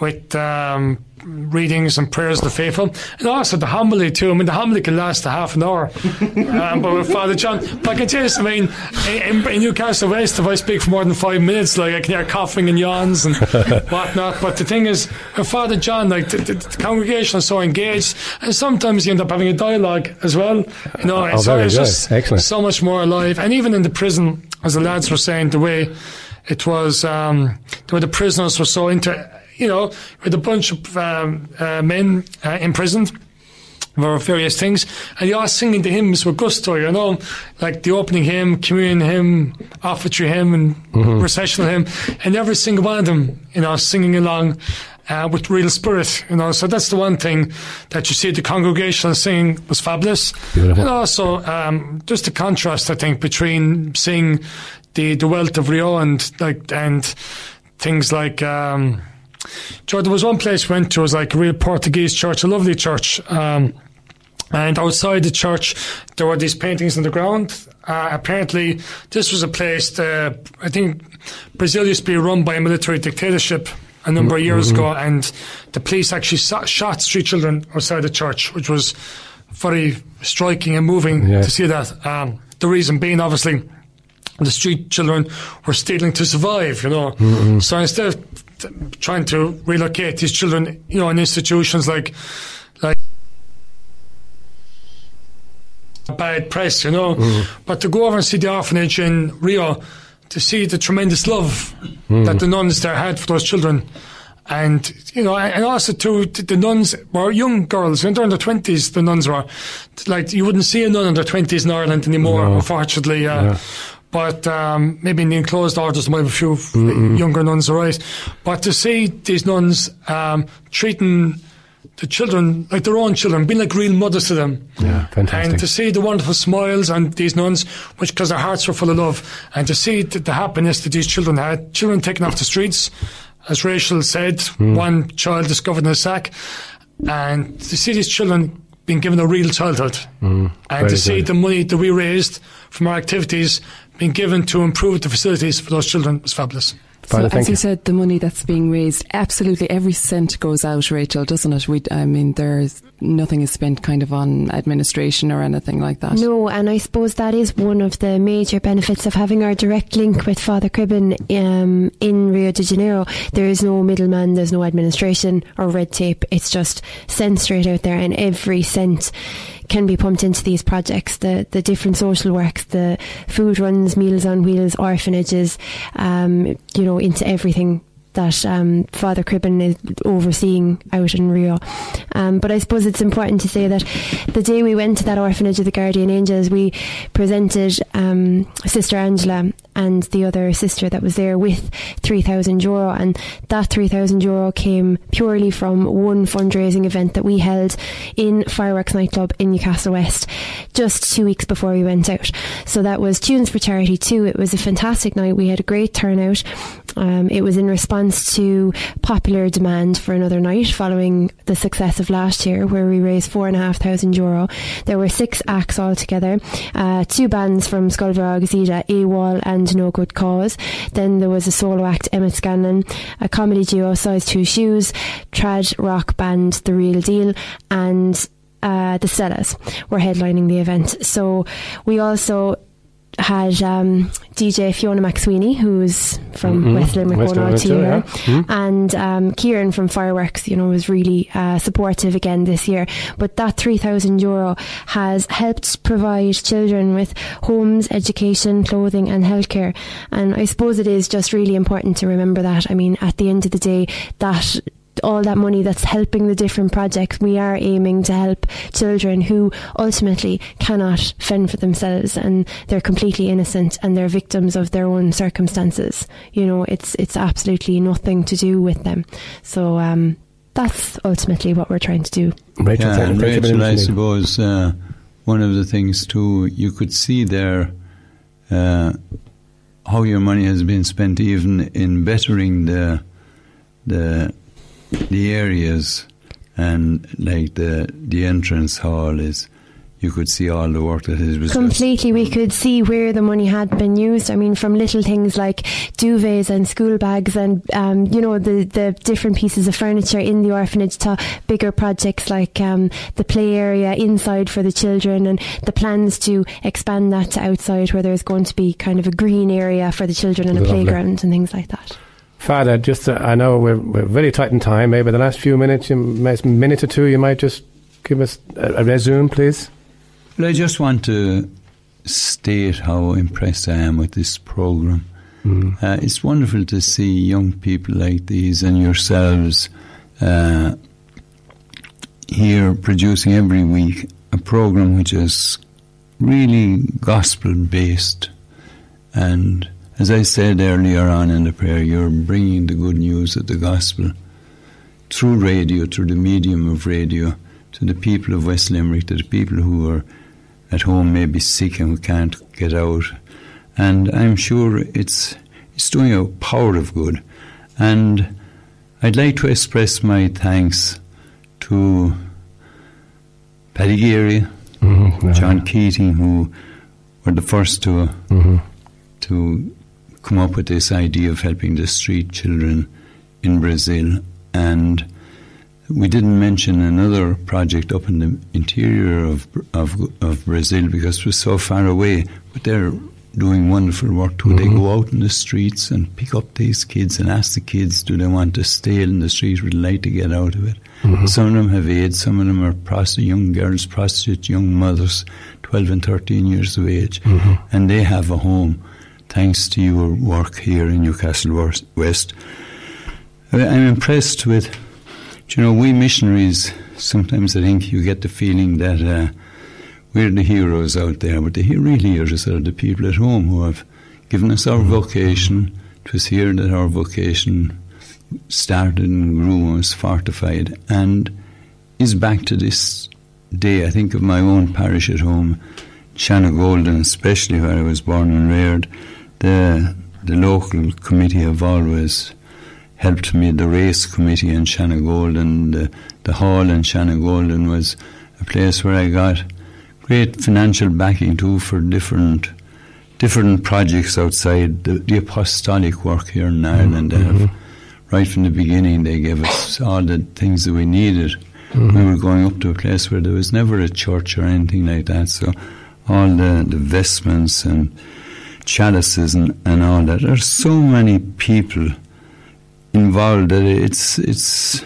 with um, readings and prayers of the faithful. And also the homily, too. I mean, the homily can last a half an hour. um, but with Father John, but I can tell you, I mean, in, in Newcastle West, if I speak for more than five minutes, like I can hear coughing and yawns and <laughs> whatnot. But the thing is, with Father John, like the, the, the congregation is so engaged, and sometimes you end up having a dialogue as well. You know,
Oh,
so
very
it's
good.
just
Excellent.
so much more alive. And even in the prison, as the lads were saying, the way it was, um, the way the prisoners were so into, you know, with a bunch of um, uh, men uh, imprisoned for various things, and they are singing the hymns with gusto, you know, like the opening hymn, communion hymn, offertory hymn, and processional hymn, and every single one of them, you know, singing along uh, with real spirit, you know. So that's the one thing that you see. The congregational singing was fabulous,
Beautiful.
and also um, just the contrast, I think, between seeing the the wealth of Rio and like and things like. Um, Joe, there was one place we went to, it was like a real Portuguese church, a lovely church. Um, and outside the church, there were these paintings on the ground. Uh, apparently, this was a place that I think Brazil used to be run by a military dictatorship a number of years ago, and the police actually shot, shot street children outside the church, which was very striking and moving
Yeah.
to see that. Um, the reason being, obviously, the street children were stealing to survive, you know. So instead of trying to relocate these children, you know, in institutions like like bad press, you know, but to go over and see the orphanage in Rio, to see the tremendous love that the nuns there had for those children. And, you know, and also too, th- the nuns were young girls, and they're in their twenties, the nuns were. Like, you wouldn't see a nun in their twenties in Ireland anymore,
No.
unfortunately. Uh,
Yeah.
But um, maybe in the enclosed orders, there might be a few f- younger nuns, right. But to see these nuns um, treating the children like their own children, being like real mothers to them.
Yeah, fantastic.
And to see the wonderful smiles and these nuns, which because their hearts were full of love, and to see the, the happiness that these children had, children taken off the streets, as Rachel said,
Hmm.
one child discovered in a sack, and to see these children being given a real childhood, and
Hmm. very
to see the money that we raised from our activities being given to improve the facilities for those children was fabulous.
Father,
so, as
you.
you said, the money that's being raised, absolutely every cent goes out, Rachel, doesn't it? We, I mean, there's nothing is spent kind of on administration or anything like that.
No, and I suppose that is one of the major benefits of having our direct link with Father Cribben um, in Rio de Janeiro. There is no middleman, there's no administration or red tape. It's just sent straight out there, and every cent can be pumped into these projects. The the different social works, the food runs, meals on wheels, orphanages, um, you know, into everything that um, Father Cribben is overseeing out in Rio. Um, but I suppose it's important to say that the day we went to that orphanage of the Guardian Angels, we presented um, Sister Angela and the other sister that was there with 3,000 euro. And that 3,000 euro came purely from one fundraising event that we held in Fireworks Nightclub in Newcastle West just two weeks before we went out. So that was Tunes for Charity too. It was a fantastic night. We had a great turnout. Um, it was in response to popular demand for another night following the success of last year, where we raised four and a half thousand euro. There were six acts altogether, uh, two bands from Skullbra Gazida, AWOL and No Good Cause. Then there was a solo act, Emmett Scanlon, a comedy duo, Size Two Shoes, trad rock band, The Real Deal, and uh, the Stellas were headlining the event. So we also had um, DJ Fiona McSweeney, who's from
Mhm.
West Limerick,
West Limerick too, yeah. Mhm.
and um, Kieran from Fireworks, you know, was really uh, supportive again this year. But that three thousand euro has helped provide children with homes, education, clothing, and healthcare. And I suppose it is just really important to remember that. I mean, at the end of the day, that all that money that's helping the different projects, we are aiming to help children who ultimately cannot fend for themselves and they're completely innocent and they're victims of their own circumstances. You know, it's it's absolutely nothing to do with them. So um, that's ultimately what we're trying to do.
Rachel,
yeah, and
thank
Rachel, I suppose uh, one of the things too, you could see there uh, how your money has been spent, even in bettering the the the areas and like the the entrance hall is. You could see all the work that it was. just-
Completely, we could see where the money had been used. I mean, from little things like duvets and school bags, and um, you know the the different pieces of furniture in the orphanage, to bigger projects like um, the play area inside for the children, and the plans to expand that to outside, where there's going to be kind of a green area for the children and a
Lovely.
playground and things like that.
Father, just uh, I know we're, we're very tight in time. Maybe the last few minutes, you, minute or two, you might just give us a, a resume, please.
Well, I just want to state how impressed I am with this program. Uh, it's wonderful to see young people like these and yourselves uh, here producing every week a program which is really gospel based. And as I said earlier on in the prayer, you're bringing the good news of the gospel through radio, through the medium of radio, to the people of West Limerick, to the people who are at home, maybe sick and who can't get out. And I'm sure it's it's doing a power of good. And I'd like to express my thanks to Paddy Geary,
Mm-hmm.
John Keating, who were the first to to come up with this idea of helping the street children in Brazil. And we didn't mention another project up in the interior of of, of Brazil because it was so far away, but they're doing wonderful work too. They mm-hmm. go out in the streets and pick up these kids and ask the kids, do they want to stay in the street? Would they like to get out of it? Mm-hmm. Some of them have AIDS, some of them are prosti- young girls, prostitutes, young mothers, 12 and 13 years of age, mm-hmm. and they have a home thanks to your work here in Newcastle West-. I- I'm impressed with, you know, we missionaries, sometimes I think you get the feeling that uh, we're the heroes out there, but the he- real heroes are uh, the people at home who have given us our mm-hmm. vocation. It was here that our vocation started and grew and was fortified and is back to this day. I think of my own parish at home, Shanagolden, especially where I was born and reared. The the local committee have always helped me. The race committee in Shanagolden, the, the hall in Shanagolden was a place where I got great financial backing too for different different projects outside the, the apostolic work here in mm-hmm. Ireland. They have, mm-hmm. right from the beginning, they gave us all the things that we needed. Mm-hmm. We were going up to a place where there was never a church or anything like that, so all the, the vestments and chalices and, and all that. There's so many people involved that it's it's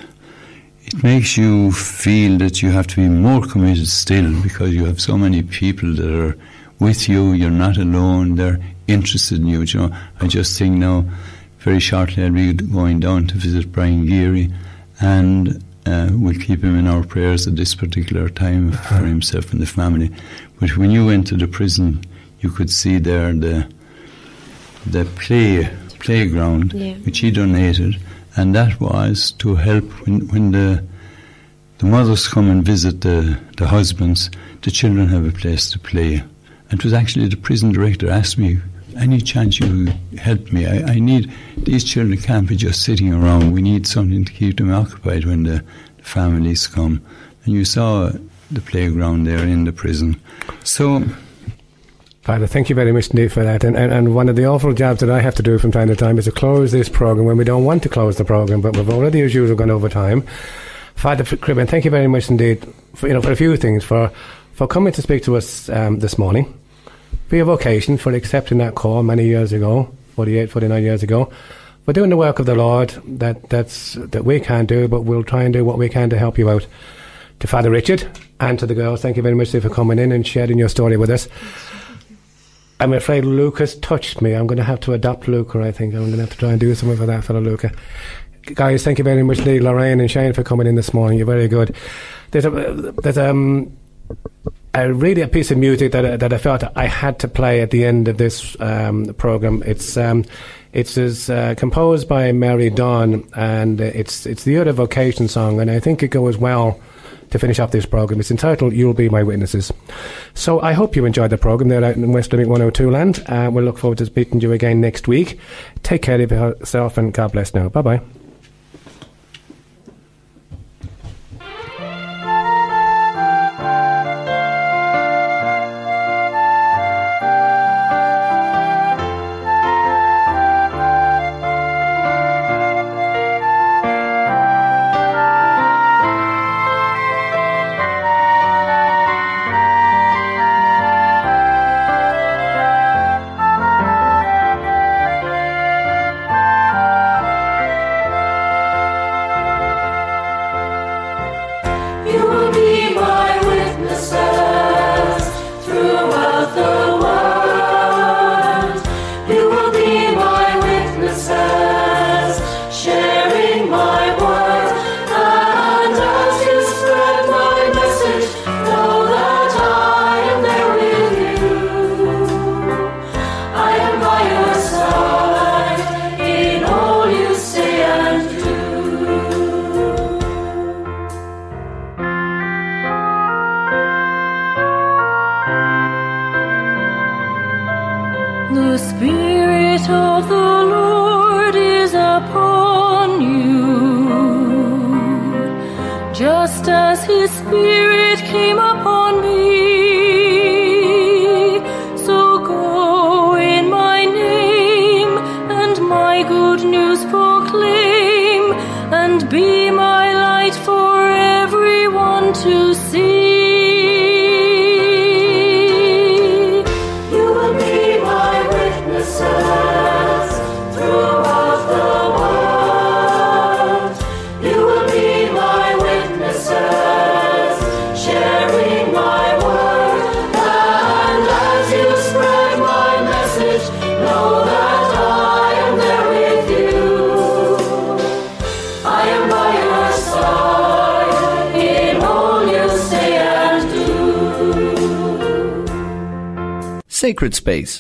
it makes you feel that you have to be more committed still because you have so many people that are with you. You're not alone. They're interested in you. You know, I just think now, very shortly, I'll be going down to visit Brian Geary, and uh, we'll keep him in our prayers at this particular time for himself and the family. But when you went to the prison, you could see there the the play playground
Yeah.
which he donated, and that was to help when when the the mothers come and visit the the husbands, the children have a place to play. And it was actually the prison director asked me, any chance you help me? I, I need these children can't be just sitting around. We need something to keep them occupied when the, the families come. And you saw the playground there in the prison. So
Father, thank you very much indeed for that. And, and, and one of the awful jobs that I have to do from time to time is to close this program when we don't want to close the program, but we've already, as usual, gone over time. Father Cribben, thank you very much indeed for, you know, for a few things, for, for coming to speak to us um, this morning, for your vocation, for accepting that call many years ago, 48, 49 years ago, for doing the work of the Lord that, that's, that we can't do, but we'll try and do what we can to help you out. To Father Richard and to the girls, thank you very much for coming in and sharing your story with us. I'm afraid Lucas touched me. I'm going to have to adopt Luca, I think. I'm going to have to try and do something for that fellow Luca.
guys, thank you very much, Lee, Lorraine, and Shane for coming in this morning. You're very good. There's a there's um a really a piece of music that that I felt I had to play at the end of this um, program. It's um, it's uh, composed by Mary Dawn, and it's it's the other vocation song, and I think it goes well to finish off this program. It's entitled "You'll Be My Witnesses." So I hope you enjoyed the program there out in West Limerick 102 land. Uh, we'll look forward to to you again next week. Take care of yourself, and God bless now. Bye bye.
Sacred Space.